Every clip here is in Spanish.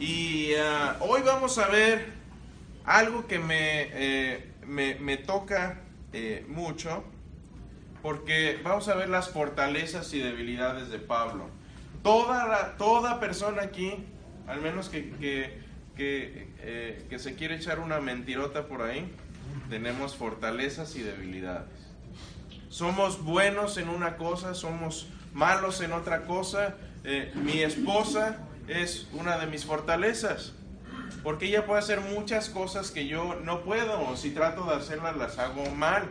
Y ah, hoy vamos a ver algo que me, eh, me, toca eh, mucho, porque vamos a ver las fortalezas y debilidades de Pablo. Toda, toda persona aquí, al menos que, que, eh, que se quiere echar una mentirota por ahí, tenemos fortalezas y debilidades. Somos buenos en una cosa, somos malos en otra cosa. Mi esposa es una de mis fortalezas. Porque ella puede hacer muchas cosas que yo no puedo, o si trato de hacerlas las hago mal.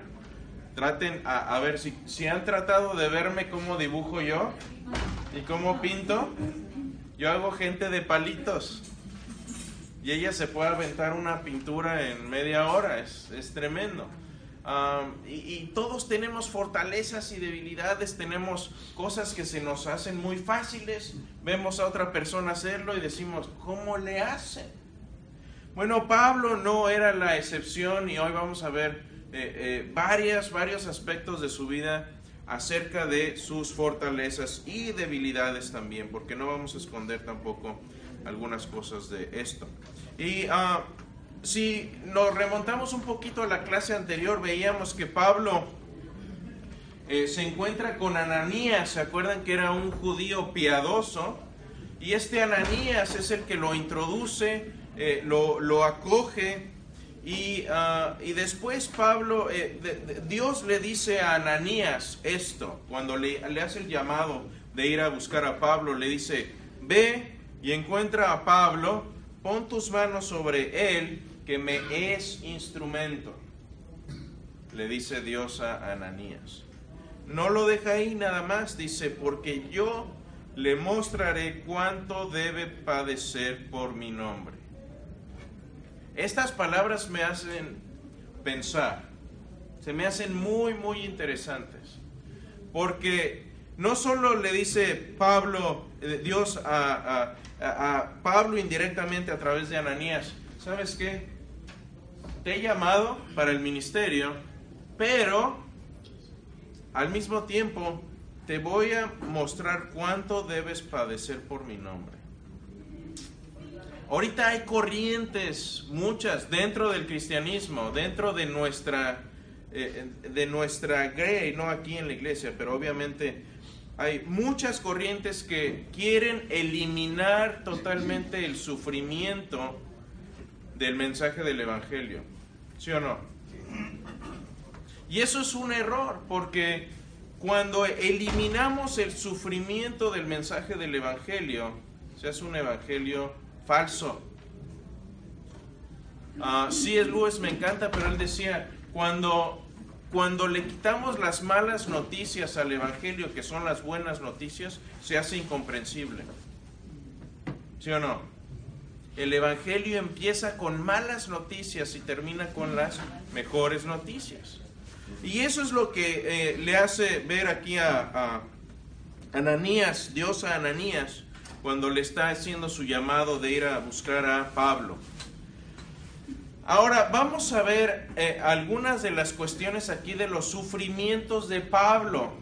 Traten a, ver si, si han tratado de verme cómo dibujo yo y cómo pinto. Yo hago gente de palitos. Y ella se puede aventar una pintura en media hora, es, es tremendo y, todos tenemos fortalezas y debilidades, tenemos cosas que se nos hacen muy fáciles, vemos a otra persona hacerlo y decimos, ¿cómo le hace? Bueno, Pablo no era la excepción y hoy vamos a ver eh, eh, varias, varios aspectos de su vida acerca de sus fortalezas y debilidades también, porque no vamos a esconder tampoco algunas cosas de esto. Y uh, si nos remontamos un poquito a la clase anterior, veíamos que Pablo eh, se encuentra con Ananías, ¿se acuerdan que era un judío piadoso? Y este Ananías es el que lo introduce, eh, lo, acoge, y, ah, después Pablo, eh, Dios le dice a Ananías esto, cuando le, le hace el llamado de ir a buscar a Pablo, le dice, ve y encuentra a Pablo, pon tus manos sobre él que me es instrumento, le dice Dios a Ananías. No lo deja ahí nada más, dice, porque yo le mostraré cuánto debe padecer por mi nombre. Estas palabras me hacen pensar, se me hacen muy, muy interesantes, porque no solo le dice Pablo, eh, Dios a, a Pablo indirectamente a través de Ananías, ¿sabes qué? Te he llamado para el ministerio, pero al mismo tiempo te voy a mostrar cuánto debes padecer por mi nombre. Ahorita hay corrientes, muchas, dentro del cristianismo, dentro de nuestra, eh, de nuestra grey, no aquí en la iglesia, pero obviamente hay muchas corrientes que quieren eliminar totalmente el sufrimiento del mensaje del Evangelio. ¿Sí o no? Y eso es un error, porque cuando eliminamos el sufrimiento del mensaje del Evangelio, se hace un Evangelio falso. Uh, sí, es Luis, me encanta, pero él decía, cuando, cuando le quitamos las malas noticias al Evangelio, que son las buenas noticias, se hace incomprensible. ¿Sí o no? El Evangelio empieza con malas noticias y termina con las mejores noticias. Y eso es lo que eh, le hace ver aquí a, Ananías, Dios a Ananías, cuando le está haciendo su llamado de ir a buscar a Pablo. Ahora vamos a ver eh, algunas de las cuestiones aquí de los sufrimientos de Pablo.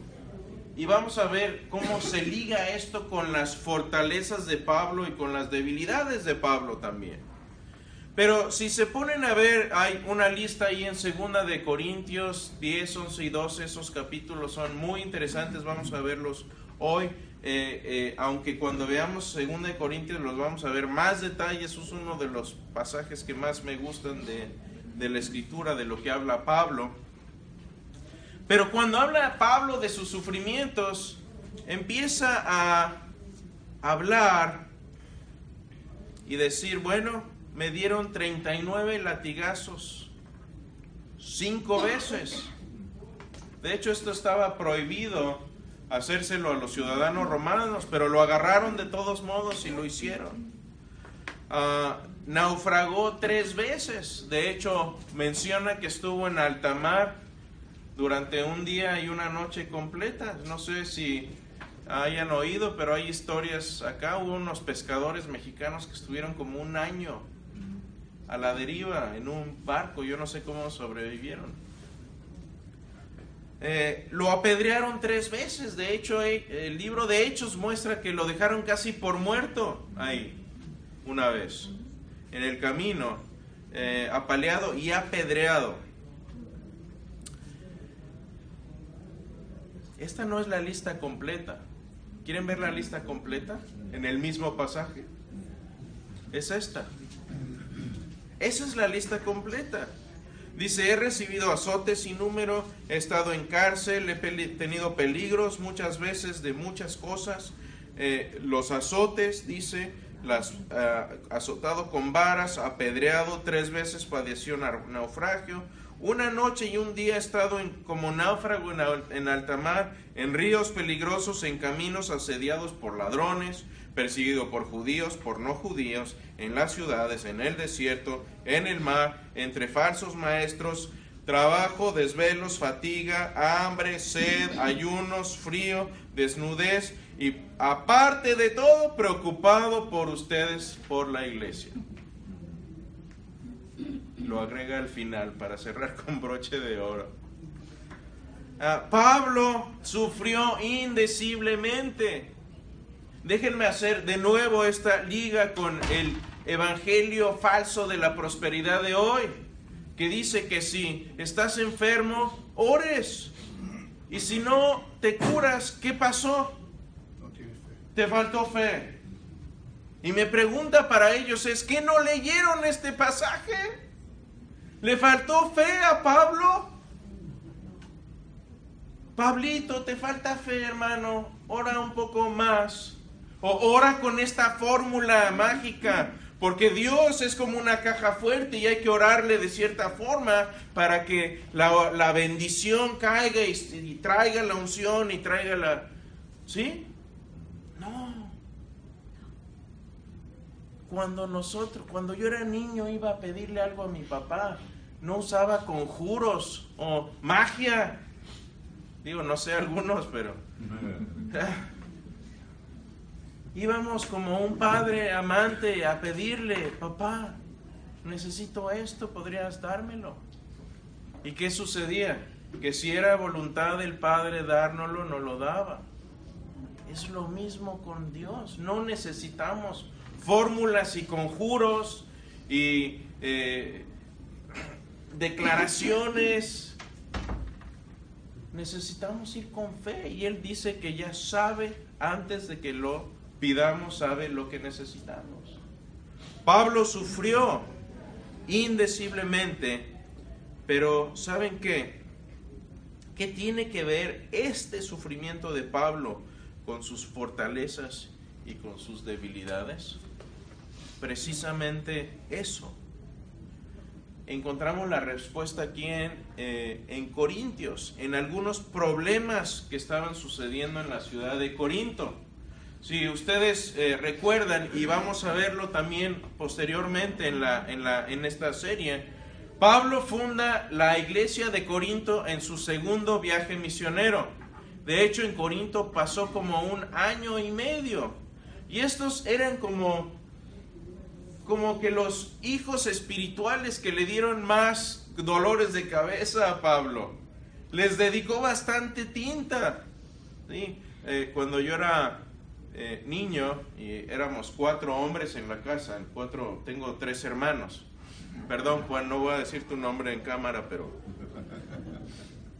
Y vamos a ver cómo se liga esto con las fortalezas de Pablo y con las debilidades de Pablo también. Pero si se ponen a ver, hay una lista ahí en segunda de Corintios 10, 11 y 12, esos capítulos son muy interesantes, vamos a verlos hoy, eh, eh, aunque cuando veamos segunda de Corintios los vamos a ver más detalles, es uno de los pasajes que más me gustan de, de la escritura, de lo que habla Pablo. Pero cuando habla Pablo de sus sufrimientos, empieza a hablar y decir, bueno, me dieron 39 latigazos, cinco veces. De hecho, esto estaba prohibido hacérselo a los ciudadanos romanos, pero lo agarraron de todos modos y lo hicieron. Ah, naufragó tres veces. De hecho, menciona que estuvo en alta mar durante un día y una noche completa. No sé si hayan oído, pero hay historias acá. Hubo unos pescadores mexicanos que estuvieron como un año a la deriva en un barco. Yo no sé cómo sobrevivieron. eh, lo apedrearon tres veces. De hecho, el libro de Hechos muestra que lo dejaron casi por muerto ahí, una vez, en el camino, eh, apaleado y apedreado. Esta no es la lista completa. ¿Quieren ver la lista completa en el mismo pasaje? Es esta. Esa es la lista completa. Dice, he recibido azotes sin número, he estado en cárcel, he tenido peligros muchas veces de muchas cosas. Eh, los azotes, dice, las, ah, azotado con varas, apedreado, tres veces padeció naufragio. Una noche y un día he estado como náufrago en, en alta mar, en ríos peligrosos, en caminos asediados por ladrones, perseguido por judíos, por no judíos, en las ciudades, en el desierto, en el mar, entre falsos maestros, trabajo, desvelos, fatiga, hambre, sed, ayunos, frío, desnudez y aparte de todo, preocupado por ustedes, por la iglesia. Lo agrega al final para cerrar con broche de oro. Ah, Pablo sufrió indeciblemente Déjenme hacer de nuevo esta liga con el evangelio falso de la prosperidad de hoy, que dice que si estás enfermo, ores. Y si no te curas, ¿qué pasó? Te faltó fe. Y mi pregunta para ellos es, ¿qué no leyeron este pasaje? ¿Le faltó fe a Pablo? Pablito, te falta fe, hermano. Ora un poco más. O ora con esta fórmula mágica, porque Dios es como una caja fuerte y hay que orarle de cierta forma para que la, bendición caiga y, y, traiga la unción y traiga la... ¿Sí? No. Cuando nosotros, cuando yo era niño iba a pedirle algo a mi papá, no usaba conjuros o magia. Digo, no sé algunos, pero... íbamos como un padre amante a pedirle, papá, necesito esto, ¿podrías dármelo? ¿Y qué sucedía? Que si era voluntad del Padre dárnoslo, no lo daba. Es lo mismo con Dios. No necesitamos fórmulas y conjuros y eh, declaraciones. Necesitamos ir con fe. Y Él dice que ya sabe antes de que lo pidamos, sabe lo que necesitamos. Pablo sufrió indeciblemente, pero ¿saben qué? ¿Qué tiene que ver este sufrimiento de Pablo con sus fortalezas y con sus debilidades? Precisamente eso. Encontramos la respuesta aquí en, eh, en Corintios, en algunos problemas que estaban sucediendo en la ciudad de Corinto. Si ustedes eh, recuerdan, y vamos a verlo también posteriormente en, la, en, la, en esta serie, Pablo funda la iglesia de Corinto en su segundo viaje misionero. De hecho, en Corinto pasó como un año y medio. Y estos eran como, como que los hijos espirituales que le dieron más dolores de cabeza a Pablo. Les dedicó bastante tinta. ¿sí? Eh, cuando yo era eh, niño y éramos cuatro hombres en la casa, cuatro, tengo tres hermanos. Perdón, Juan, no voy a decir tu nombre en cámara, pero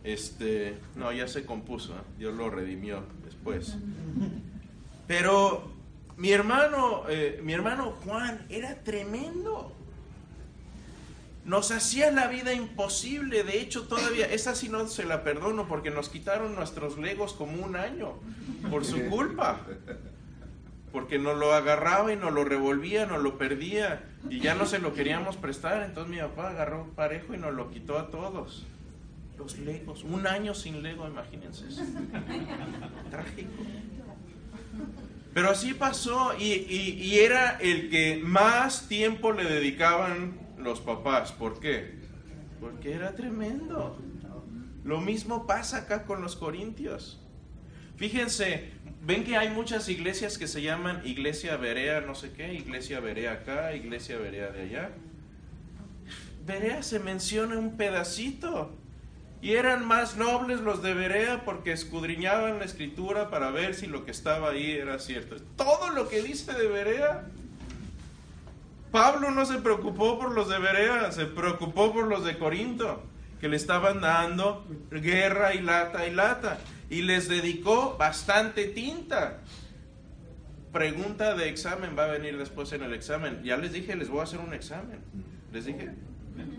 este, no, ya se compuso, ¿eh? Dios lo redimió después. Pero mi hermano, eh, mi hermano Juan era tremendo. Nos hacía la vida imposible. De hecho, todavía, esa sí no se la perdono porque nos quitaron nuestros legos como un año por su culpa. Porque nos lo agarraba y nos lo revolvía, nos lo perdía y ya no se lo queríamos prestar. Entonces mi papá agarró parejo y nos lo quitó a todos. Los legos. Un año sin lego, imagínense. Trágico. Pero así pasó y, y era el que más tiempo le dedicaban los papás. ¿Por qué? Porque era tremendo. Lo mismo pasa acá con los corintios. Fíjense, ven que hay muchas iglesias que se llaman iglesia Berea, no sé qué, iglesia Berea acá, iglesia Berea de allá. Berea se menciona un pedacito. Y eran más nobles los de Berea porque escudriñaban la escritura para ver si lo que estaba ahí era cierto. Todo lo que dice de Berea Pablo no se preocupó por los de Berea, se preocupó por los de Corinto, que le estaban dando guerra y lata y lata. Y les dedicó bastante tinta. Pregunta de examen va a venir después en el examen. Ya les dije, les voy a hacer un examen. Les dije.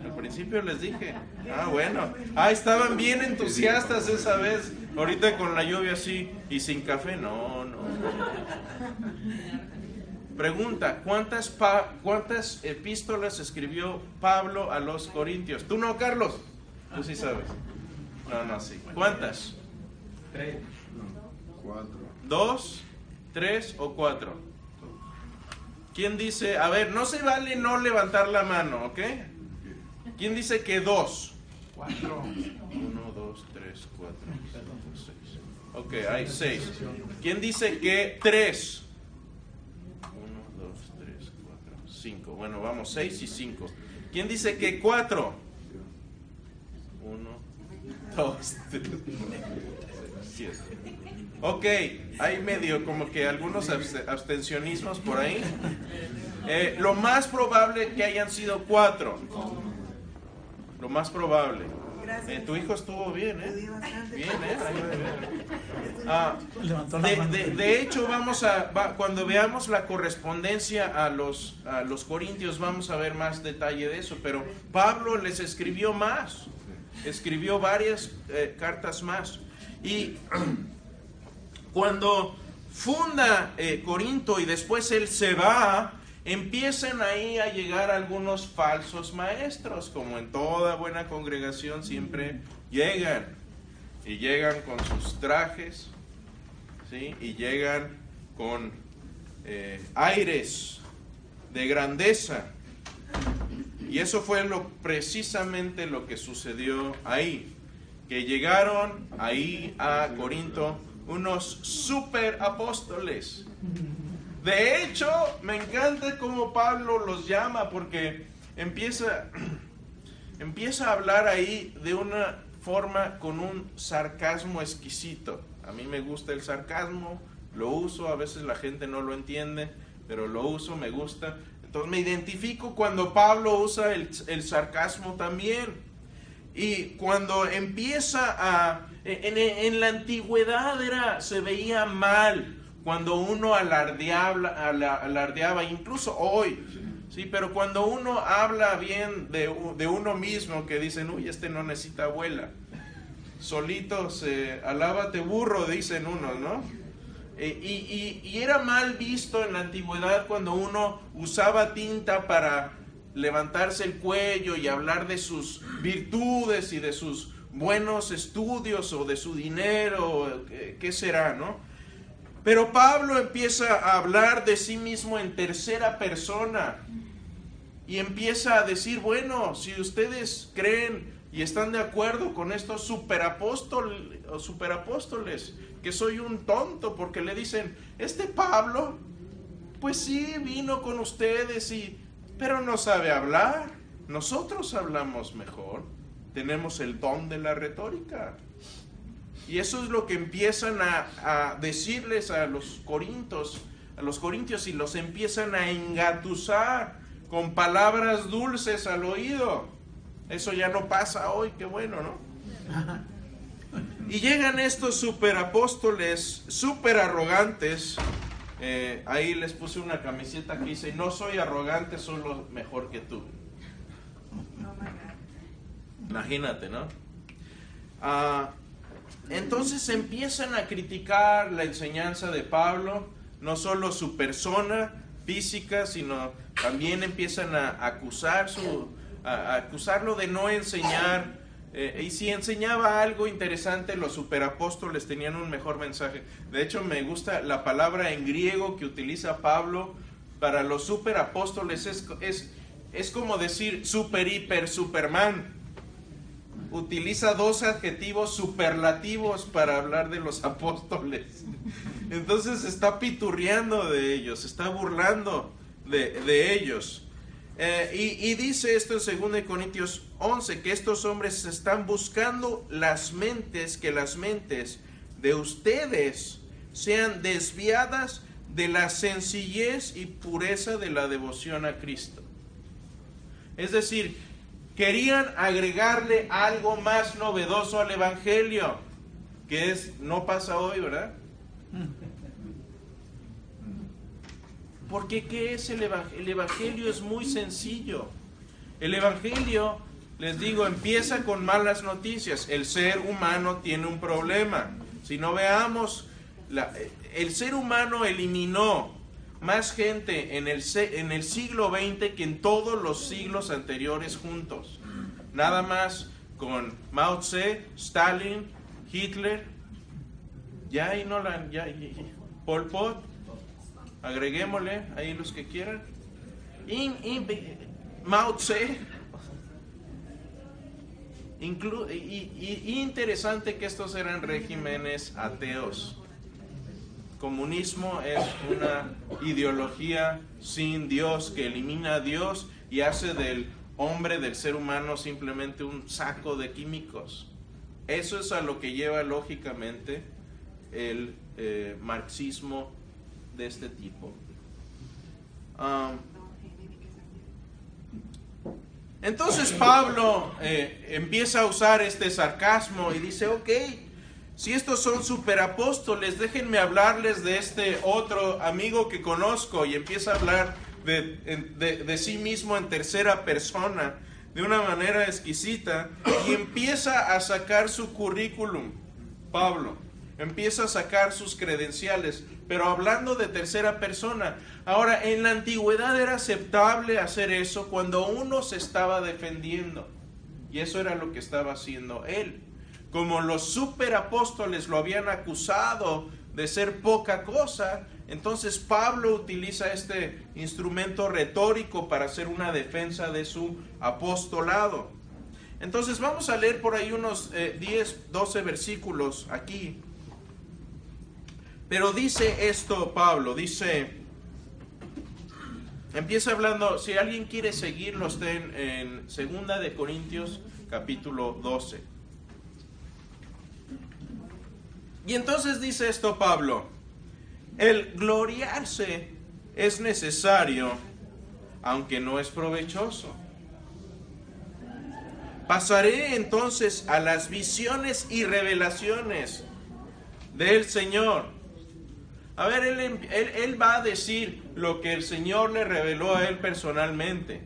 Al principio les dije. Ah, bueno. Ah, estaban bien entusiastas esa vez. Ahorita con la lluvia así y sin café. No, no. Pregunta, ¿cuántas, ¿cuántas epístolas escribió Pablo a los Corintios? ¿Tú no, Carlos? Tú sí sabes. No, no, sí. ¿Cuántas? Tres. cuatro. ¿Dos, tres o cuatro? ¿Quién dice, a ver, no se vale no levantar la mano, ¿ok? ¿Quién dice que dos? Cuatro. Uno, dos, tres, cuatro, cinco, seis. Ok, hay seis. ¿Quién dice que tres? Bueno, vamos, 6 y 5. ¿Quién dice que 4? 1, 2, 3, 7. Ok, hay medio como que algunos abstencionismos por ahí. Eh, lo más probable que hayan sido 4. Lo más probable. Eh, tu hijo estuvo bien, ¿eh? Bien, ¿eh? Ah, de, hecho, vamos a, cuando veamos la correspondencia a los, a los corintios, vamos a ver más detalle de eso. Pero Pablo les escribió más, escribió varias eh, cartas más. Y cuando funda eh, Corinto y después él se va, empiezan ahí a llegar algunos falsos maestros, como en toda buena congregación siempre llegan. Y llegan con sus trajes, ¿sí? y llegan con eh, aires de grandeza. Y eso fue lo, precisamente lo que sucedió ahí, que llegaron ahí a Corinto unos super apóstoles de hecho, me encanta cómo Pablo los llama porque empieza, empieza a hablar ahí de una forma con un sarcasmo exquisito. A mí me gusta el sarcasmo, lo uso, a veces la gente no lo entiende, pero lo uso, me gusta. Entonces me identifico cuando Pablo usa el, sarcasmo también. Y cuando empieza a... En, en, la antigüedad era, se veía mal cuando uno alardeaba, incluso hoy, sí, pero cuando uno habla bien de, uno mismo, que dicen, uy, este no necesita abuela, solito se, alábate burro, dicen uno, ¿no? Eh, y, y era mal visto en la antigüedad cuando uno usaba tinta para levantarse el cuello y hablar de sus virtudes y de sus buenos estudios o de su dinero, qué será, ¿no? Pero Pablo empieza a hablar de sí mismo en tercera persona y empieza a decir, bueno, si ustedes creen y están de acuerdo con estos superapóstoles, superapóstoles, que soy un tonto porque le dicen, este Pablo, pues sí, vino con ustedes y, pero no sabe hablar. Nosotros hablamos mejor, tenemos el don de la retórica. Y eso es lo que empiezan a, decirles a los corintios, a los corintios y los empiezan a engatusar con palabras dulces al oído. Eso ya no pasa hoy, qué bueno, ¿no? Y llegan estos superapóstoles, super arrogantes. Eh, ahí les puse una camiseta que dice, no soy arrogante, solo mejor que tú. Imagínate, ¿no? Ah, entonces empiezan a criticar la enseñanza de Pablo, no solo su persona física, sino también empiezan a acusar su, a acusarlo de no enseñar. Eh, y si enseñaba algo interesante, los superapóstoles tenían un mejor mensaje. De hecho, me gusta la palabra en griego que utiliza Pablo para los superapóstoles. Es, es, es como decir super, hiper, superman utiliza dos adjetivos superlativos para hablar de los apóstoles. Entonces está piturreando de ellos, está burlando de, ellos. Eh, y, dice esto en 2 Corintios 11, que estos hombres están buscando las mentes, que las mentes de ustedes sean desviadas de la sencillez y pureza de la devoción a Cristo. Es decir, querían agregarle algo más novedoso al Evangelio, que es, no pasa hoy, ¿verdad? Porque ¿qué es el Evangelio? El Evangelio es muy sencillo. El Evangelio, les digo, empieza con malas noticias. El ser humano tiene un problema. Si no veamos, el ser humano eliminó más gente en el, en el siglo XX que en todos los siglos anteriores juntos. Nada más con Mao Tse, Stalin, Hitler, ya y no ya, Pol Pot, agreguémosle ahí los que quieran. Mao Tse, y, interesante que estos eran regímenes ateos. Comunismo es una ideología sin Dios que elimina a Dios y hace del hombre, del ser humano, simplemente un saco de químicos. Eso es a lo que lleva lógicamente el eh, marxismo de este tipo. Entonces Pablo eh, empieza a usar este sarcasmo y dice, ok, si estos son superapóstoles, déjenme hablarles de este otro amigo que conozco y empieza a hablar de, sí mismo en tercera persona de una manera exquisita y empieza a sacar su currículum, Pablo, empieza a sacar sus credenciales, pero hablando de tercera persona. Ahora, en la antigüedad era aceptable hacer eso cuando uno se estaba defendiendo. Y eso era lo que estaba haciendo él. Como los superapóstoles lo habían acusado de ser poca cosa, entonces Pablo utiliza este instrumento retórico para hacer una defensa de su apostolado. Entonces vamos a leer por ahí unos 10, eh, 12 versículos aquí. Pero dice esto Pablo, dice, empieza hablando, si alguien quiere seguirlo, estén en Segunda de Corintios capítulo 12. Y entonces dice esto Pablo, el gloriarse es necesario, aunque no es provechoso. Pasaré entonces a las visiones y revelaciones del Señor. A ver, él, él, va a decir lo que el Señor le reveló a él personalmente.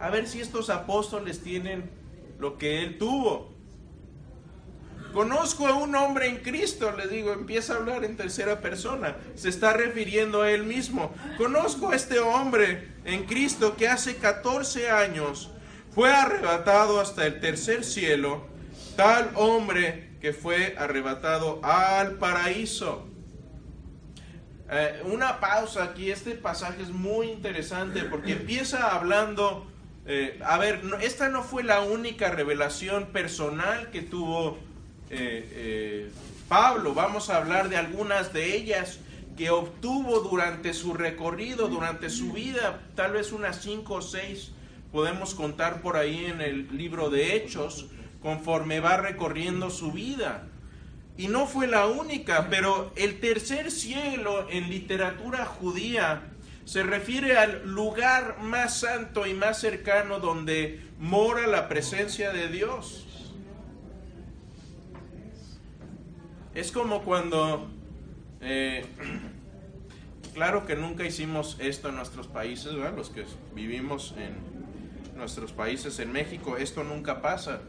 A ver si estos apóstoles tienen lo que él tuvo. Conozco a un hombre en Cristo, le digo, empieza a hablar en tercera persona, se está refiriendo a él mismo. Conozco a este hombre en Cristo que hace 14 años fue arrebatado hasta el tercer cielo, tal hombre que fue arrebatado al paraíso. Eh, una pausa aquí, este pasaje es muy interesante porque empieza hablando, eh, a ver, esta no fue la única revelación personal que tuvo eh, Pablo, vamos a hablar de algunas de ellas que obtuvo durante su recorrido, durante su vida, tal vez unas cinco o seis podemos contar por ahí en el libro de Hechos, conforme va recorriendo su vida y no fue la única, pero el tercer cielo en literatura judía se refiere al lugar más santo y más cercano donde mora la presencia de Dios. Es como cuando, eh, claro que nunca hicimos esto en nuestros países, ¿verdad? los que vivimos en nuestros países, en México, esto nunca pasa,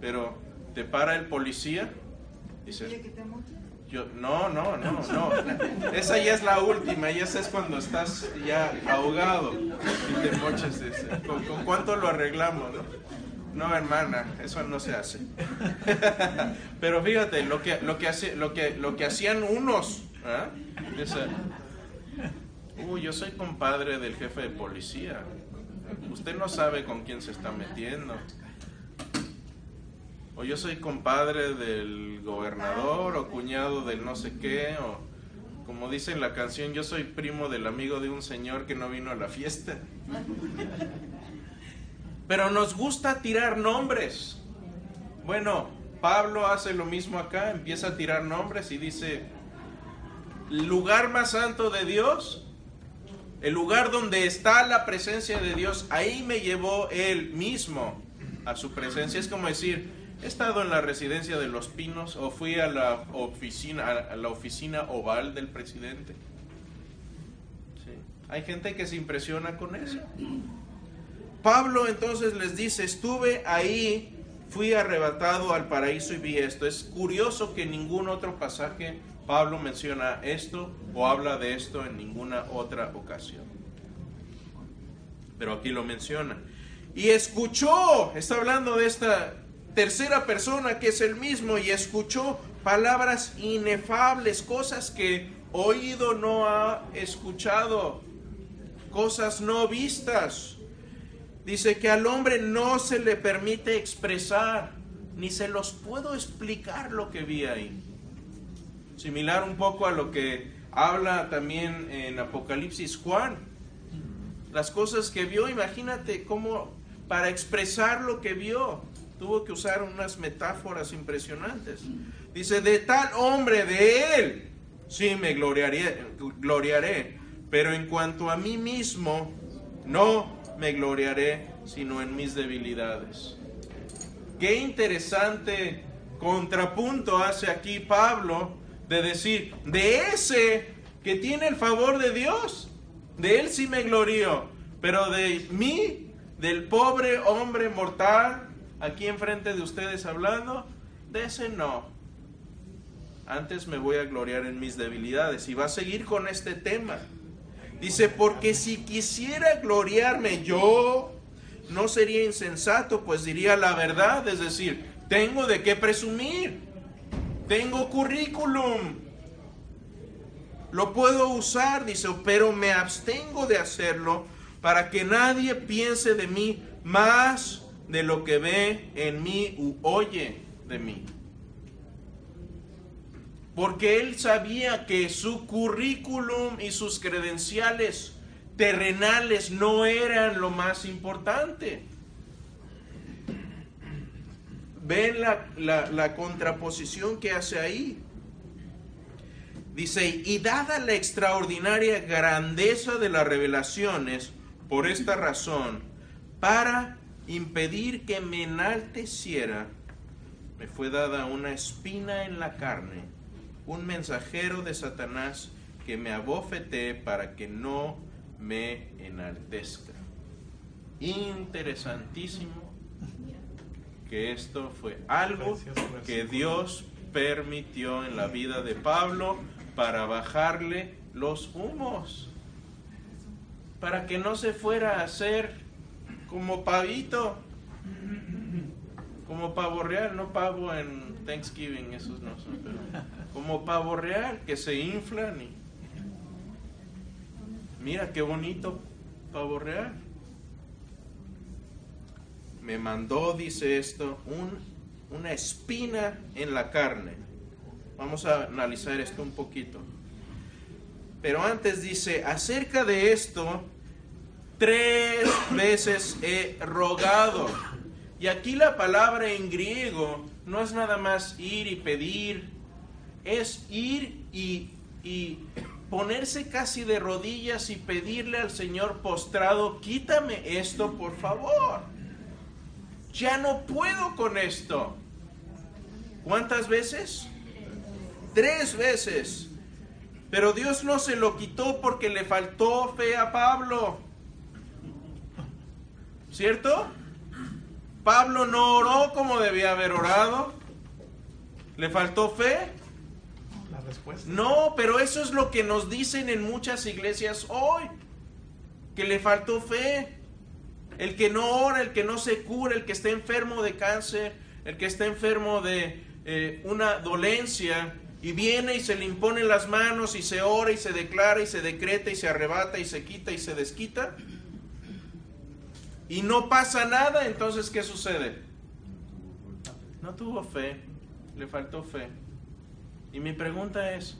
pero te para el policía yo, no, no, no, no. Esa ya es la última, y esa es cuando estás ya ahogado y te moches. ¿Con, cuánto lo arreglamos? No? No, hermana, eso no se hace. Pero fíjate, lo que, lo que, hace, lo que, lo que hacían unos, uy, yo soy compadre del jefe de policía. Usted no sabe con quién se está metiendo o yo soy compadre del gobernador o cuñado del no sé qué, o como dice en la canción, yo soy primo del amigo de un señor que no vino a la fiesta. Pero nos gusta tirar nombres. Bueno, Pablo hace lo mismo acá, empieza a tirar nombres y dice, lugar más santo de Dios, el lugar donde está la presencia de Dios, ahí me llevó él mismo a su presencia. Es como decir, he estado en la residencia de los Pinos o fui a la oficina, a la oficina oval del presidente. Hay gente que se impresiona con eso. Pablo entonces les dice, estuve ahí, fui arrebatado al paraíso y vi esto. Es curioso que en ningún otro pasaje Pablo menciona esto o habla de esto en ninguna otra ocasión. Pero aquí lo menciona. Y escuchó, está hablando de esta tercera persona que es el mismo, y escuchó palabras inefables, cosas que oído no ha escuchado cosas no vistas. Dice que al hombre no se le permite expresar, ni se los puedo explicar lo que vi ahí. Similar un poco a lo que habla también en Apocalipsis Juan. Las cosas que vio, imagínate cómo para expresar lo que vio, tuvo que usar unas metáforas impresionantes. Dice, de tal hombre, de él, sí me gloriaré, gloriaré pero en cuanto a mí mismo, no me gloriaré sino en mis debilidades. Qué interesante contrapunto hace aquí Pablo de decir, de ese que tiene el favor de Dios, de él sí me glorío, pero de mí, del pobre hombre mortal, aquí enfrente de ustedes hablando, de ese no. Antes me voy a gloriar en mis debilidades y va a seguir con este tema. Dice, porque si quisiera gloriarme yo, no sería insensato, pues diría la verdad, es decir, tengo de qué presumir, tengo currículum, lo puedo usar, dice, pero me abstengo de hacerlo para que nadie piense de mí más de lo que ve en mí u oye de mí porque él sabía que su currículum y sus credenciales terrenales no eran lo más importante. Ven la, contraposición que hace ahí. Dice, y dada la extraordinaria grandeza de las revelaciones, por esta razón, para impedir que me enalteciera, me fue dada una espina en la carne un mensajero de Satanás que me abofete para que no me enaltezca. Interesantísimo que esto fue algo que Dios permitió en la vida de Pablo para bajarle los humos, para que no se fuera a hacer como pavito, como pavo real, no pavo en Thanksgiving, esos no son, pero como pavo real, que se inflan y... Mira qué bonito pavo real. Me mandó, dice esto, un, una espina en la carne. Vamos a analizar esto un poquito. Pero antes dice, acerca de esto, tres veces he rogado. Y aquí la palabra en griego no es nada más ir y pedir es ir y, ponerse casi de rodillas y pedirle al Señor postrado, quítame esto por favor. Ya no puedo con esto. ¿Cuántas veces? Tres veces. Pero Dios no se lo quitó porque le faltó fe a Pablo. ¿Cierto? Pablo no oró como debía haber orado. ¿Le faltó fe? No, pero eso es lo que nos dicen en muchas iglesias hoy, que le faltó fe. El que no ora, el que no se cura, el que está enfermo de cáncer, el que está enfermo de eh, una dolencia y viene y se le imponen las manos y se ora y se declara y se decreta y se arrebata y se quita y se desquita. Y no pasa nada, entonces ¿qué sucede? No tuvo fe, le faltó fe. Y mi pregunta es,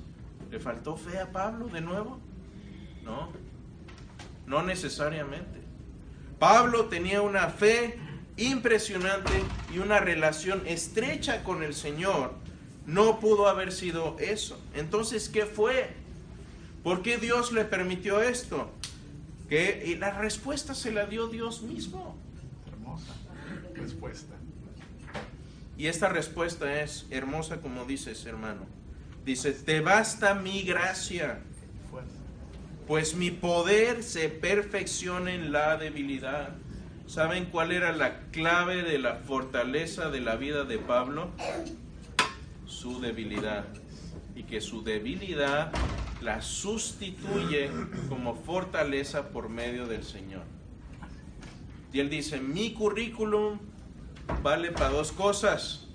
¿le faltó fe a Pablo de nuevo? No, no necesariamente. Pablo tenía una fe impresionante y una relación estrecha con el Señor. No pudo haber sido eso. Entonces, ¿qué fue? ¿Por qué Dios le permitió esto? Que y la respuesta se la dio Dios mismo. Hermosa respuesta. Y esta respuesta es hermosa como dices, hermano. Dice, te basta mi gracia, pues mi poder se perfecciona en la debilidad. ¿Saben cuál era la clave de la fortaleza de la vida de Pablo? Su debilidad. Y que su debilidad la sustituye como fortaleza por medio del Señor. Y él dice, mi currículum vale para dos cosas.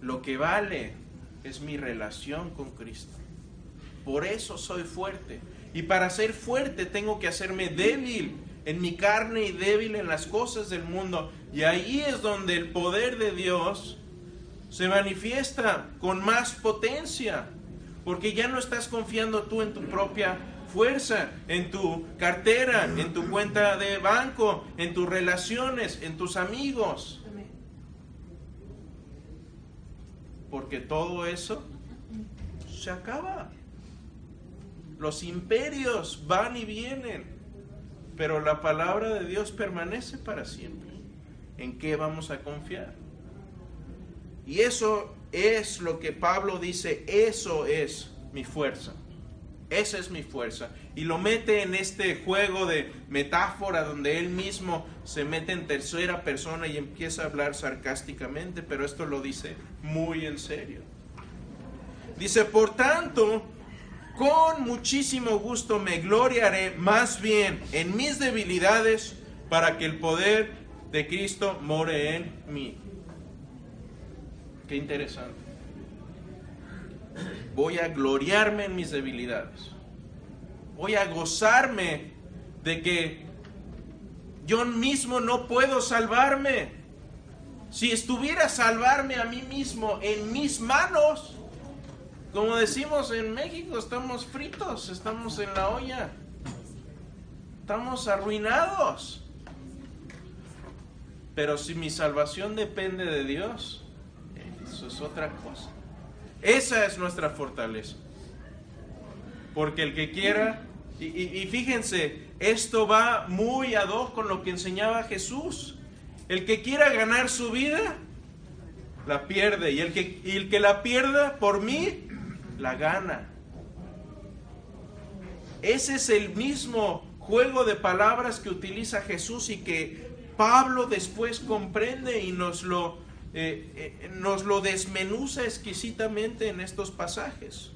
Lo que vale es mi relación con Cristo. Por eso soy fuerte. Y para ser fuerte tengo que hacerme débil en mi carne y débil en las cosas del mundo. Y ahí es donde el poder de Dios se manifiesta con más potencia. Porque ya no estás confiando tú en tu propia fuerza, en tu cartera, en tu cuenta de banco, en tus relaciones, en tus amigos. Porque todo eso se acaba. Los imperios van y vienen, pero la palabra de Dios permanece para siempre. ¿En qué vamos a confiar? Y eso es lo que Pablo dice, eso es mi fuerza. Esa es mi fuerza. Y lo mete en este juego de metáfora donde él mismo se mete en tercera persona y empieza a hablar sarcásticamente, pero esto lo dice muy en serio. Dice, por tanto, con muchísimo gusto me gloriaré más bien en mis debilidades para que el poder de Cristo more en mí. Qué interesante. Voy a gloriarme en mis debilidades. Voy a gozarme de que yo mismo no puedo salvarme. Si estuviera salvarme a mí mismo en mis manos, como decimos en México, estamos fritos, estamos en la olla. Estamos arruinados. Pero si mi salvación depende de Dios, eso es otra cosa. Esa es nuestra fortaleza. Porque el que quiera, y, y, fíjense, esto va muy ad hoc con lo que enseñaba Jesús. El que quiera ganar su vida, la pierde. Y el que, y el que la pierda por mí, la gana. Ese es el mismo juego de palabras que utiliza Jesús y que Pablo después comprende y nos lo, eh, eh, nos lo desmenuza exquisitamente en estos pasajes.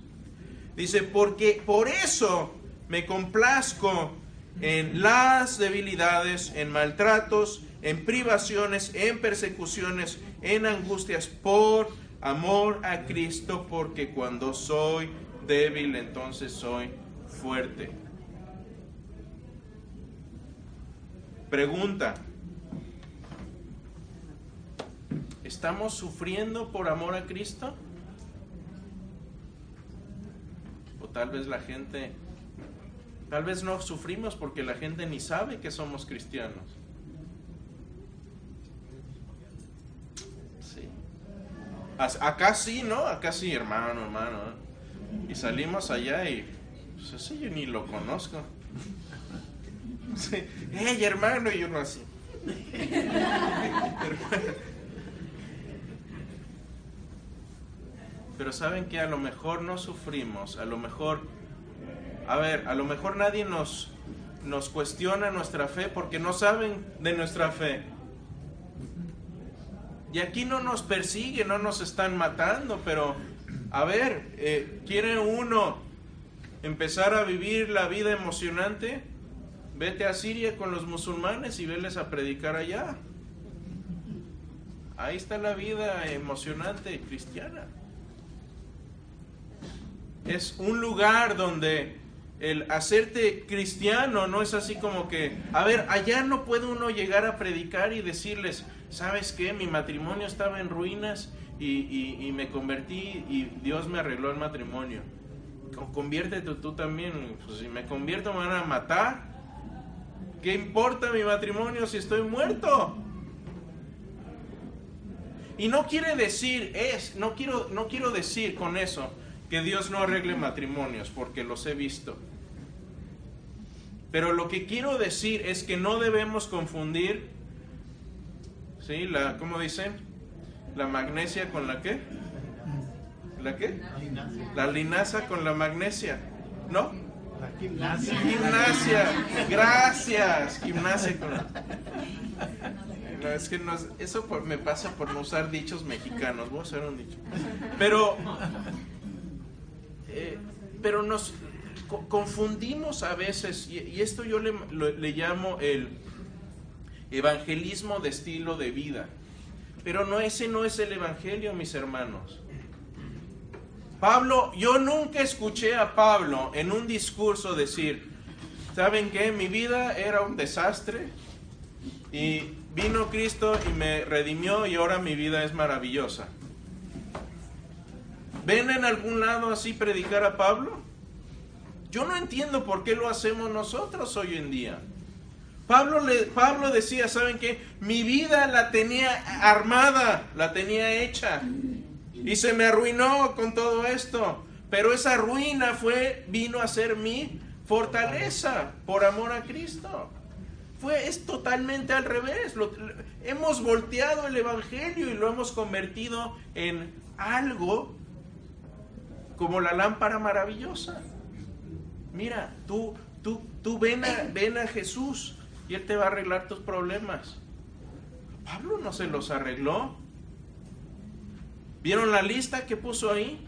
Dice, porque por eso me complazco en las debilidades, en maltratos, en privaciones, en persecuciones, en angustias, por amor a Cristo, porque cuando soy débil, entonces soy fuerte. Pregunta. ¿Estamos sufriendo por amor a Cristo? O tal vez la gente, tal vez no sufrimos porque la gente ni sabe que somos cristianos. Sí. Acá sí, ¿no? Acá sí, hermano, hermano. Y salimos allá y, pues yo ni lo conozco. Sí. ¡Hey, hermano! Y uno así. Pero saben que a lo mejor no sufrimos, a lo mejor, a ver, a lo mejor nadie nos, nos cuestiona nuestra fe porque no saben de nuestra fe. Y aquí no nos persiguen, no nos están matando, pero a ver, eh, ¿quiere uno empezar a vivir la vida emocionante? Vete a Siria con los musulmanes y veles a predicar allá. Ahí está la vida emocionante cristiana. Es un lugar donde el hacerte cristiano no es así como que, a ver, allá no puede uno llegar a predicar y decirles, ¿sabes qué? Mi matrimonio estaba en ruinas y, y, me convertí y Dios me arregló el matrimonio. Conviértete tú también. Pues si me convierto me van a matar. ¿Qué importa mi matrimonio si estoy muerto? Y no quiere decir es, no quiero, no quiero decir con eso que Dios no arregle matrimonios, porque los he visto. Pero lo que quiero decir es que no debemos confundir, ¿sí? La, ¿Cómo dicen? La magnesia con la qué? ¿La qué? La linaza con la magnesia, ¿no? La gimnasia. Gimnasia, gracias. Gimnasia con la... No, es que no es- eso me pasa por no usar dichos mexicanos. Voy a usar un dicho. Pero, eh, pero nos co- confundimos a veces, y, esto yo le llamo el evangelismo de estilo de vida. Pero no, ese no es el evangelio, mis hermanos. Pablo, yo nunca escuché a Pablo en un discurso decir, ¿saben qué? Mi vida era un desastre y vino Cristo y me redimió y ahora mi vida es maravillosa. ¿Ven en algún lado así predicar a Pablo? Yo no entiendo por qué lo hacemos nosotros hoy en día. Pablo, le, Pablo decía, ¿saben qué? Mi vida la tenía armada, la tenía hecha. Y se me arruinó con todo esto. Pero esa ruina fue, vino a ser mi fortaleza por amor a Cristo. Fue, es totalmente al revés. Hemos volteado el Evangelio y lo hemos convertido en algo como la lámpara maravillosa. Mira, tú, tú, tú ven a, ven a Jesús y Él te va a arreglar tus problemas. Pablo no se los arregló. ¿Vieron la lista que puso ahí?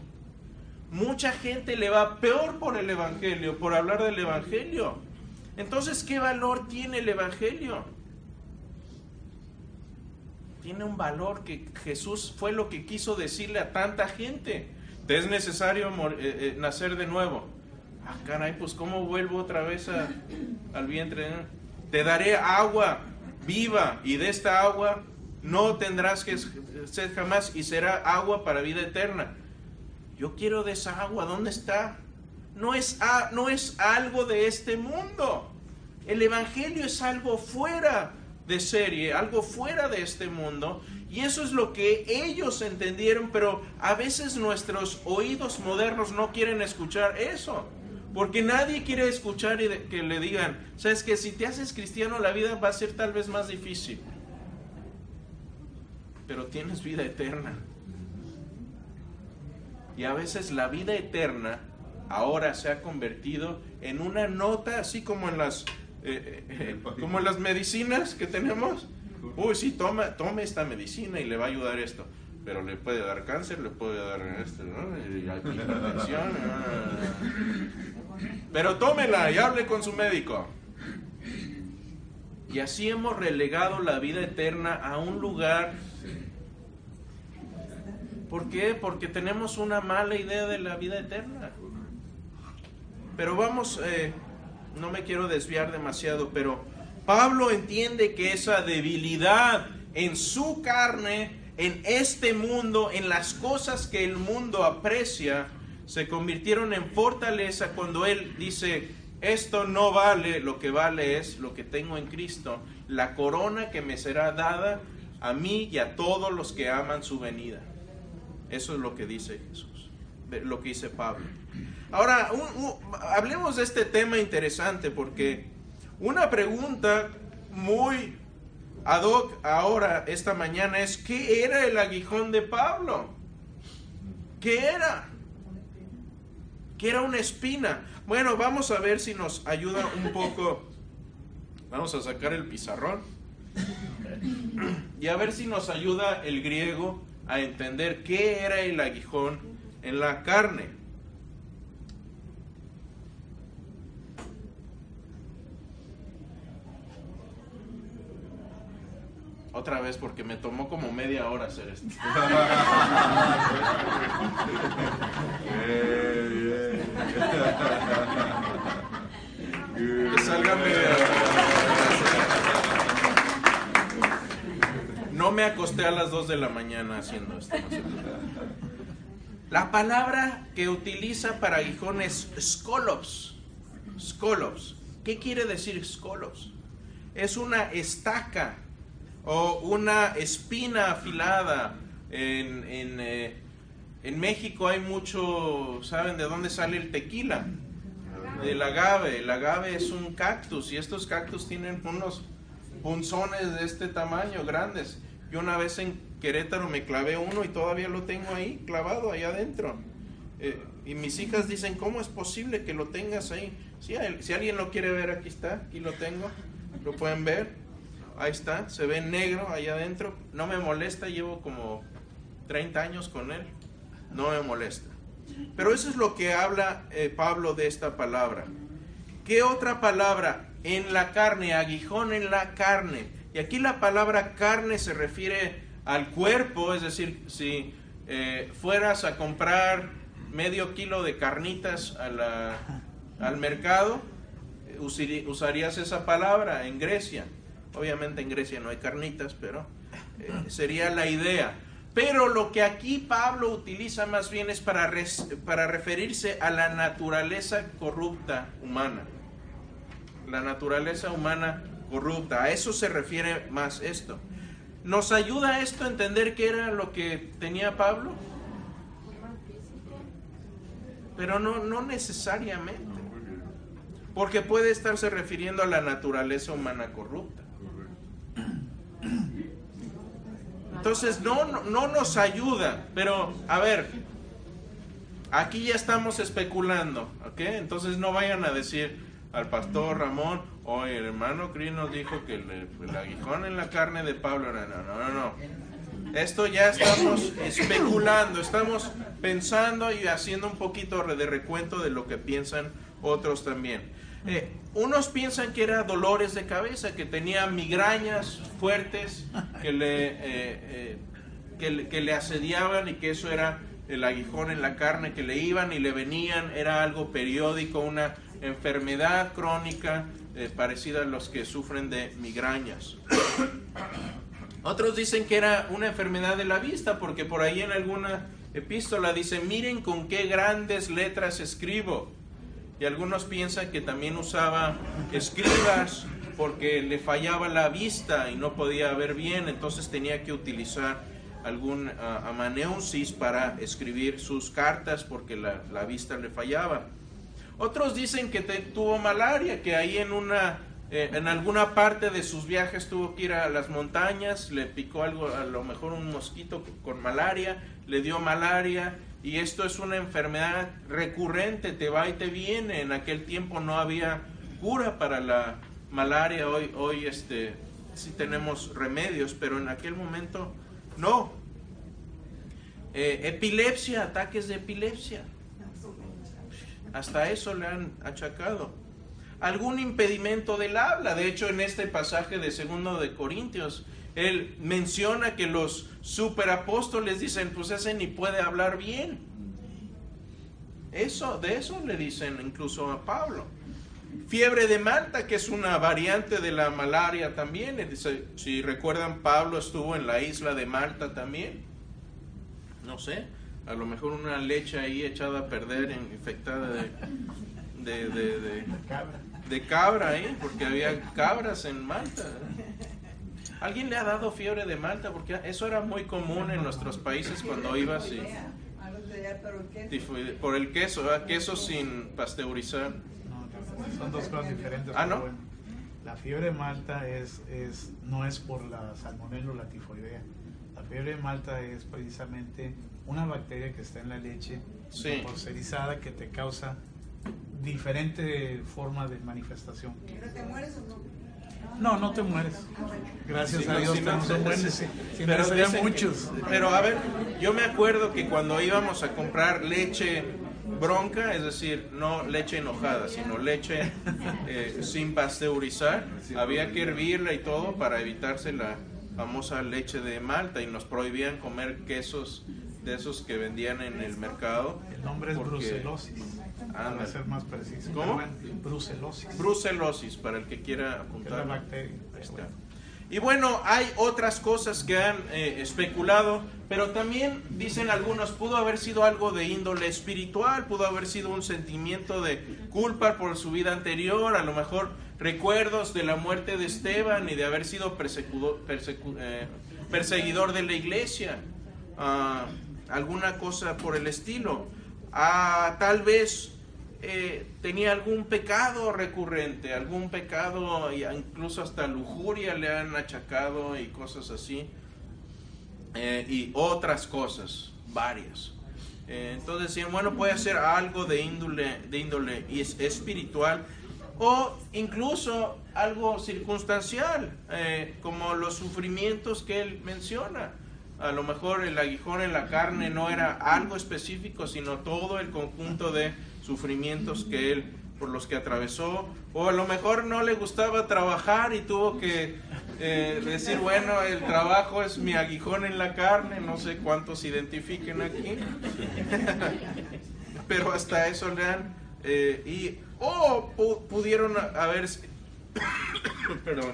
Mucha gente le va peor por el Evangelio, por hablar del Evangelio. Entonces, ¿qué valor tiene el Evangelio? Tiene un valor que Jesús fue lo que quiso decirle a tanta gente. Es necesario eh, eh, nacer de nuevo. Ah, caray, pues ¿cómo vuelvo otra vez al vientre? Te daré agua viva y de esta agua no tendrás que sed jamás y será agua para vida eterna. Yo quiero de esa agua, ¿dónde está? No es, no es algo de este mundo. El Evangelio es algo fuera de serie, algo fuera de este mundo. Y eso es lo que ellos entendieron, pero a veces nuestros oídos modernos no quieren escuchar eso. Porque nadie quiere escuchar que le digan, sabes que si te haces cristiano la vida va a ser tal vez más difícil. Pero tienes vida eterna. Y a veces la vida eterna ahora se ha convertido en una nota, así como en las, eh, eh, como en las medicinas que tenemos. Uy, sí, toma, tome esta medicina y le va a ayudar esto. Pero le puede dar cáncer, le puede dar esto, ¿no? Y hipertensión. ah. Pero tómela y hable con su médico. Y así hemos relegado la vida eterna a un lugar ¿Por qué? Porque tenemos una mala idea de la vida eterna. Pero vamos, eh, no me quiero desviar demasiado, pero Pablo entiende que esa debilidad en su carne, en este mundo, en las cosas que el mundo aprecia, se convirtieron en fortaleza cuando él dice, esto no vale, lo que vale es lo que tengo en Cristo, la corona que me será dada a mí y a todos los que aman su venida. Eso es lo que dice Jesús, lo que dice Pablo. Ahora, un- hablemos de este tema interesante porque una pregunta muy ad hoc ahora, esta mañana, es ¿qué era el aguijón de Pablo? ¿Qué era? ¿Qué era una espina? Bueno, vamos a ver si nos ayuda un poco. Vamos a sacar el pizarrón y a ver si nos ayuda el griego a entender qué era el aguijón en la carne. Otra vez porque me tomó como media hora hacer esto. Que salga media No me acosté a las 2 de la mañana haciendo esto. La palabra que utiliza para aguijón es skolos. Skolos. ¿Qué quiere decir skolos? es una estaca o una espina afilada. En, en, eh, en México hay mucho, ¿saben de dónde sale el tequila? Del agave. El agave es un cactus y estos cactus tienen unos punzones de este tamaño, grandes. Yo una vez en Querétaro me clavé uno y todavía lo tengo ahí, clavado ahí adentro. Eh, y mis hijas dicen, ¿cómo es posible que lo tengas ahí? Si, si alguien lo quiere ver, aquí está, aquí lo tengo, lo pueden ver. Ahí está, se ve negro ahí adentro. No me molesta, llevo como 30 años con él. No me molesta. Pero eso es lo que habla eh, Pablo de esta palabra. ¿Qué otra palabra? En la carne, aguijón en la carne. Y aquí la palabra carne se refiere al cuerpo, es decir, si eh, fueras a comprar medio kilo de carnitas al mercado, usarías esa palabra en Grecia. Obviamente en Grecia no hay carnitas, pero eh, sería la idea. Pero lo que aquí Pablo utiliza más bien es para, para referirse a la naturaleza corrupta humana. La naturaleza humana corrupta. A eso se refiere más esto. ¿Nos ayuda esto a entender qué era lo que tenía Pablo? Pero no, no necesariamente. Porque puede estarse refiriendo a la naturaleza humana corrupta. Entonces no, no, nos ayuda, pero a ver, aquí ya estamos especulando, ¿ok? Entonces no vayan a decir al pastor Ramón, oye, el hermano Cris nos dijo que el, aguijón en la carne de Pablo no, no, no, no. Esto ya estamos especulando, estamos pensando y haciendo un poquito de recuento de lo que piensan otros también. Eh, unos piensan que era dolores de cabeza, que tenía migrañas fuertes que le, eh, eh, que, que, le asediaban y que eso era el aguijón en la carne, que le iban y le venían, era algo periódico, una enfermedad crónica parecida a los que sufren de migrañas. Otros dicen que era una enfermedad de la vista, porque por ahí en alguna epístola dice, miren con qué grandes letras escribo y algunos piensan que también usaba escribas porque le fallaba la vista y no podía ver bien, entonces tenía que utilizar algún uh, amaneusis para escribir sus cartas porque la, la vista le fallaba. Otros dicen que tuvo malaria, que ahí en una eh, en alguna parte de sus viajes tuvo que ir a las montañas, le picó algo, a lo mejor un mosquito con malaria, le dio malaria y esto es una enfermedad recurrente, te va y te viene. En aquel tiempo no había cura para la malaria, hoy, hoy este, sí tenemos remedios, pero en aquel momento no. Eh, epilepsia, ataques de epilepsia. Hasta eso le han achacado. Algún impedimento del habla. De hecho, en este pasaje de segundo de Corintios, él menciona que los superapóstoles dicen, pues ese ni puede hablar bien. Eso, de eso le dicen incluso a Pablo. Fiebre de Malta, que es una variante de la malaria también. Dice, si recuerdan, Pablo estuvo en la isla de Malta también. No sé, a lo mejor una leche ahí echada a perder, infectada de, de, de, de cabra ahí, porque había cabras en Malta. ¿Alguien le ha dado fiebre de Malta? Porque eso era muy común en nuestros países cuando ibas y... Por el queso, queso sin pasteurizar. No, son dos cosas diferentes. Ah, ¿no? La fiebre de Malta es, es, no es por la salmonella o la tifoidea. La fiebre de Malta es precisamente una bacteria que está en la leche sí. que te causa diferente forma de manifestación. ¿Pero te mueres o no? No, no te mueres. Gracias a Dios, no, son buenos. pero muchos. Pero a ver, yo me acuerdo que cuando íbamos a comprar leche bronca, es decir, no leche enojada, sino leche eh, sin pasteurizar, había que hervirla y todo para evitarse la famosa leche de Malta y nos prohibían comer quesos de esos que vendían en el mercado. El nombre es brucelosis. Para ser más preciso. ¿Cómo? Brucelosis. Brucelosis, para el que quiera apuntar. la bacteria. Ahí está. Y bueno, hay otras cosas que han eh, especulado, pero también dicen algunos, pudo haber sido algo de índole espiritual, pudo haber sido un sentimiento de culpa por su vida anterior, a lo mejor recuerdos de la muerte de Esteban y de haber sido eh, perseguidor de la iglesia, ah, alguna cosa por el estilo. Ah, tal vez eh, tenía algún pecado recurrente, algún pecado, incluso hasta lujuria le han achacado y cosas así, eh, y otras cosas, varias. Eh, entonces decían, bueno, puede ser algo de índole, de índole espiritual o incluso algo circunstancial, como los sufrimientos que él menciona. A lo mejor el aguijón en la carne no era algo específico, sino todo el conjunto de sufrimientos que él por los que atravesó, o a lo mejor no le gustaba trabajar y tuvo que eh, decir, bueno, el trabajo es mi aguijón en la carne, no sé cuántos identifiquen aquí, pero hasta eso le han, eh, y, o pudieron haber, perdón,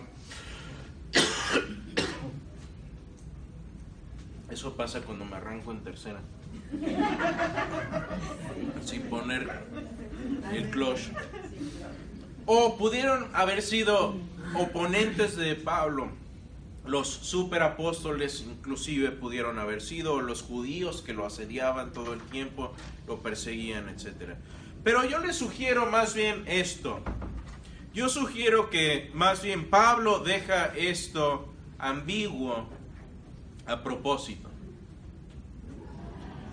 eso pasa cuando me arranco en tercera sin poner el clutch. O pudieron haber sido oponentes de Pablo. Los superapóstoles inclusive pudieron haber sido, los judíos que lo asediaban todo el tiempo, lo perseguían, etc. Pero yo les sugiero más bien esto. Yo sugiero que más bien Pablo deja esto ambiguo a propósito.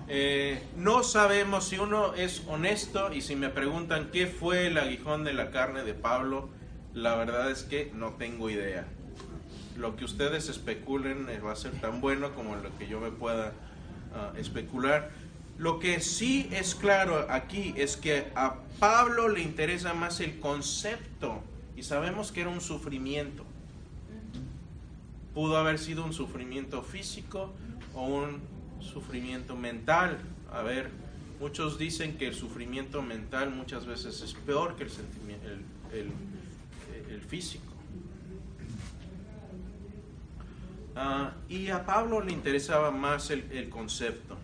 Eh, no sabemos si uno es honesto y si me preguntan qué fue el aguijón de la carne de Pablo, la verdad es que no tengo idea. Lo que ustedes especulen eh, va a ser tan bueno como lo que yo me pueda ah, especular. Lo que sí es claro aquí es que a Pablo le interesa más el concepto y sabemos que era un sufrimiento. Pudo haber sido un sufrimiento físico o un sufrimiento mental. A ver, muchos dicen que el sufrimiento mental muchas veces es peor que el, el, físico. Ah, y a Pablo le interesaba más el concepto.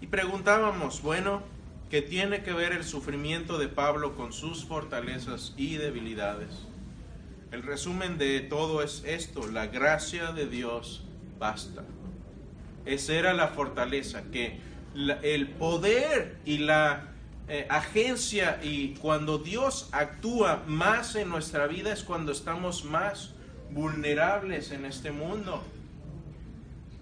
Y preguntábamos, bueno, ¿qué tiene que ver el sufrimiento de Pablo con sus fortalezas y debilidades? El resumen de todo es esto, la gracia de Dios basta. Esa era la fortaleza, que el poder y la eh, agencia y cuando Dios actúa más en nuestra vida es cuando estamos más vulnerables en este mundo.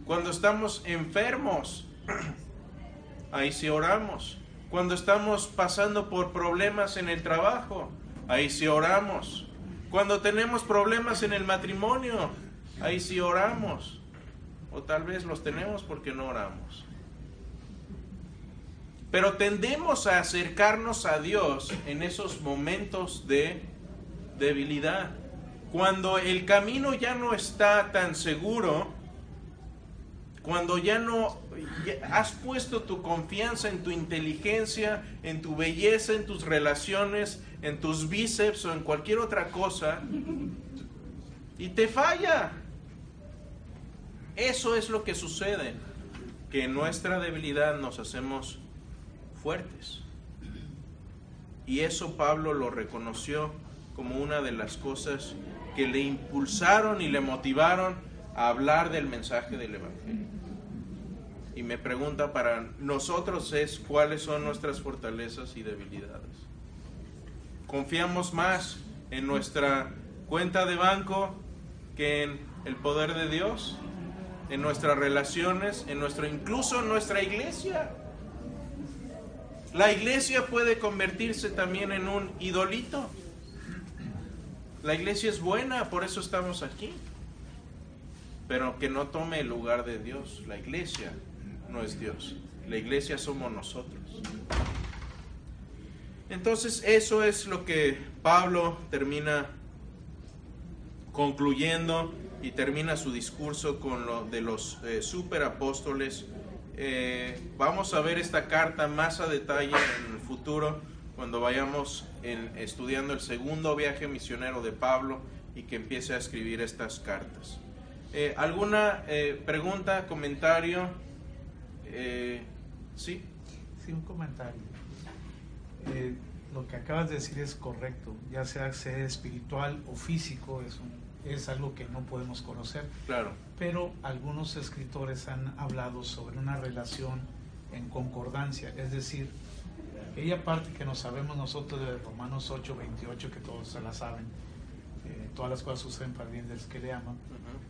Cuando estamos enfermos, ahí sí oramos. Cuando estamos pasando por problemas en el trabajo, ahí sí oramos. Cuando tenemos problemas en el matrimonio, ahí sí oramos o tal vez los tenemos porque no oramos. Pero tendemos a acercarnos a Dios en esos momentos de debilidad. Cuando el camino ya no está tan seguro, cuando ya no has puesto tu confianza en tu inteligencia, en tu belleza, en tus relaciones, en tus bíceps o en cualquier otra cosa, y te falla. Eso es lo que sucede, que en nuestra debilidad nos hacemos fuertes. Y eso Pablo lo reconoció como una de las cosas que le impulsaron y le motivaron a hablar del mensaje del Evangelio. Y me pregunta para nosotros es cuáles son nuestras fortalezas y debilidades. Confiamos más en nuestra cuenta de banco que en el poder de Dios en nuestras relaciones, en nuestro, incluso en nuestra iglesia. La iglesia puede convertirse también en un idolito. La iglesia es buena, por eso estamos aquí. Pero que no tome el lugar de Dios. La iglesia no es Dios. La iglesia somos nosotros. Entonces eso es lo que Pablo termina concluyendo y termina su discurso con lo de los eh, superapóstoles. Eh, vamos a ver esta carta más a detalle en el futuro cuando vayamos estudiando el segundo viaje misionero de Pablo y que empiece a escribir estas cartas. Eh, ¿Alguna pregunta, comentario? ¿Sí? Sí, un comentario. Lo que acabas de decir es correcto, ya sea sea espiritual o físico, es, es algo que no podemos conocer. Claro. Pero algunos escritores han hablado sobre una relación en concordancia, es decir, aquella parte que nos sabemos nosotros de Romanos 8, 28, que todos se la saben, eh, todas las cosas suceden para bien de los que le aman.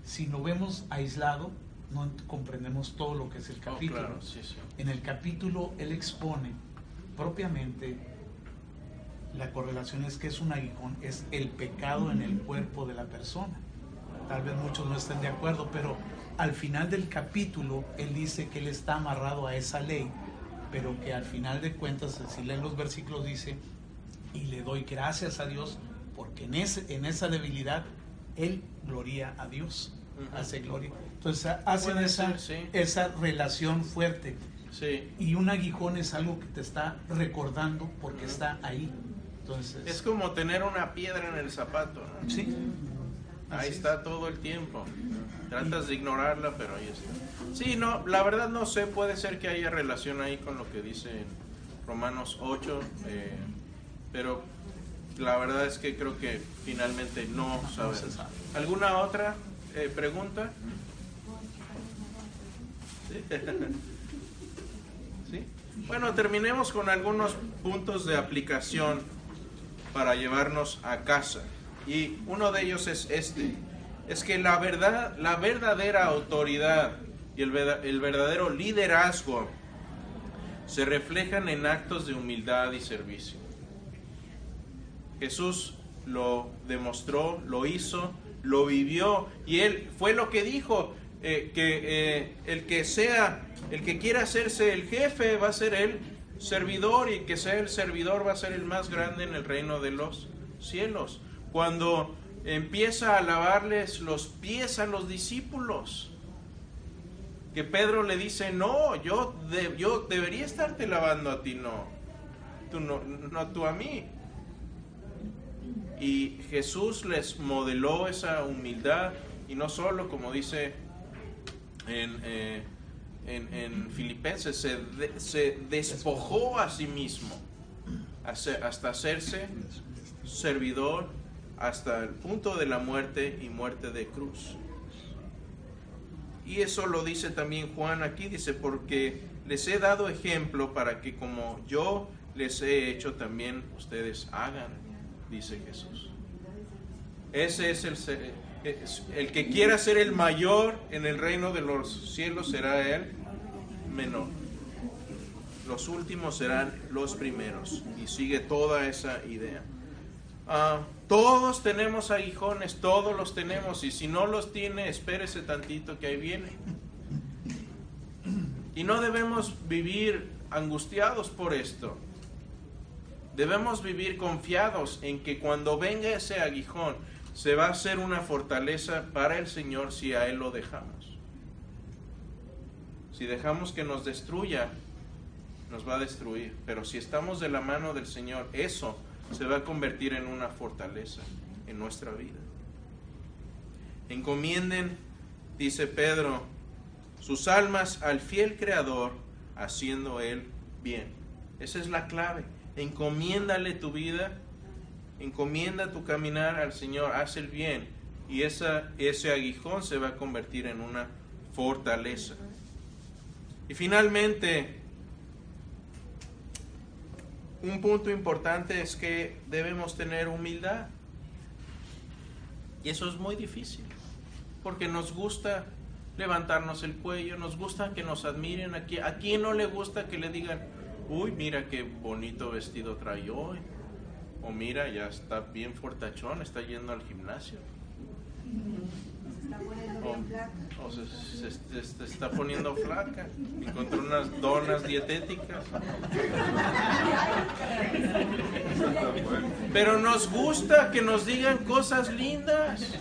Si lo vemos aislado, no comprendemos todo lo que es el oh, capítulo. En el capítulo él expone propiamente la correlación es que es un aguijón, es el pecado en el cuerpo de la persona. Tal vez muchos no estén de acuerdo, pero al final del capítulo él dice que él está amarrado a esa ley pero que al final de cuentas, si leen los versículos, dice, y le doy gracias a Dios, porque en, ese, en esa debilidad Él gloria a Dios, hace gloria. Entonces hacen esa, esa relación fuerte. Sí. Y un aguijón es algo que te está recordando porque está ahí. Entonces, es como tener una piedra en el zapato. Sí. Ahí está todo el tiempo. Tratas de ignorarla, pero ahí está. Sí, no, la verdad no sé, puede ser que haya relación ahí con lo que dice Romanos 8, eh, pero la verdad es que creo que finalmente no sabemos. ¿Alguna otra eh, pregunta? ¿Sí? Bueno, terminemos con algunos puntos de aplicación para llevarnos a casa. Y uno de ellos es este, es que la verdad, la verdadera autoridad y el, verdadero liderazgo se reflejan en actos de humildad y servicio. Jesús lo demostró, lo hizo, lo vivió y él fue lo que dijo, eh, que eh, el que sea, el que quiera hacerse el jefe va a ser el servidor y que sea el servidor va a ser el más grande en el reino de los cielos cuando empieza a lavarles los pies a los discípulos. Que Pedro le dice, no, yo, yo debería estarte lavando a ti, no. Tú no, no tú a mí. Y Jesús les modeló esa humildad y no solo, como dice en, eh, en, Filipenses, se, despojó a sí mismo hasta hacerse servidor hasta el punto de la muerte y muerte de cruz. Y eso lo dice también Juan aquí, dice, porque les he dado ejemplo para que como yo les he hecho también ustedes hagan, dice Jesús. Ese es el, el que quiera ser el mayor en el reino de los cielos será el menor. Los últimos serán los primeros. Y sigue toda esa idea. Ah, todos tenemos aguijones, todos los tenemos, y si no los tiene, espérese tantito que ahí viene. Y no debemos vivir angustiados por esto. Debemos vivir confiados en que cuando venga ese aguijón, se va a hacer una fortaleza para el Señor si a Él lo dejamos. Si dejamos que nos destruya, nos va a destruir. Pero si estamos de la mano del Señor, eso se va a convertir en una fortaleza en nuestra vida. Encomienden, dice Pedro, sus almas al fiel Creador, haciendo Él bien. Esa es la clave. Encomiéndale tu vida, encomienda tu caminar al Señor, haz el bien. Y ese aguijón se va a convertir en una fortaleza. Y finalmente, un punto importante es que debemos tener humildad. Y eso es muy difícil, porque nos gusta levantarnos el cuello, nos gusta que nos admiren. ¿A quién no le gusta que le digan, uy, mira qué bonito vestido trae hoy? O mira, ya está bien fortachón, está yendo al gimnasio. O, se, está poniendo flaca. Encontró unas donas dietéticas. Pero nos gusta que nos digan cosas lindas.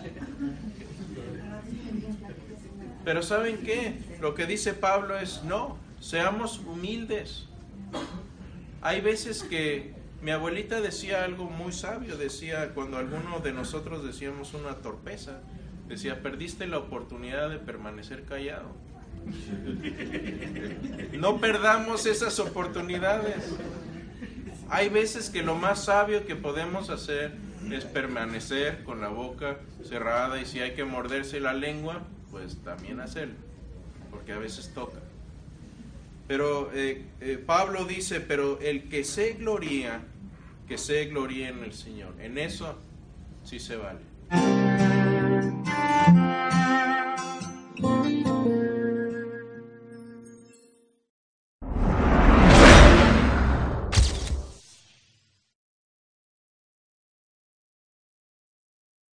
Pero ¿saben qué? Lo que dice Pablo es, no, seamos humildes. Hay veces que Mi abuelita decía algo muy sabio, decía cuando alguno de nosotros decíamos una torpeza, decía, perdiste la oportunidad de permanecer callado. No perdamos esas oportunidades. Hay veces que lo más sabio que podemos hacer es permanecer con la boca cerrada y si hay que morderse la lengua, pues también hacerlo, porque a veces toca. Pero eh, eh, Pablo dice, pero el que se gloría, que se gloríe en el Señor. En eso sí se vale.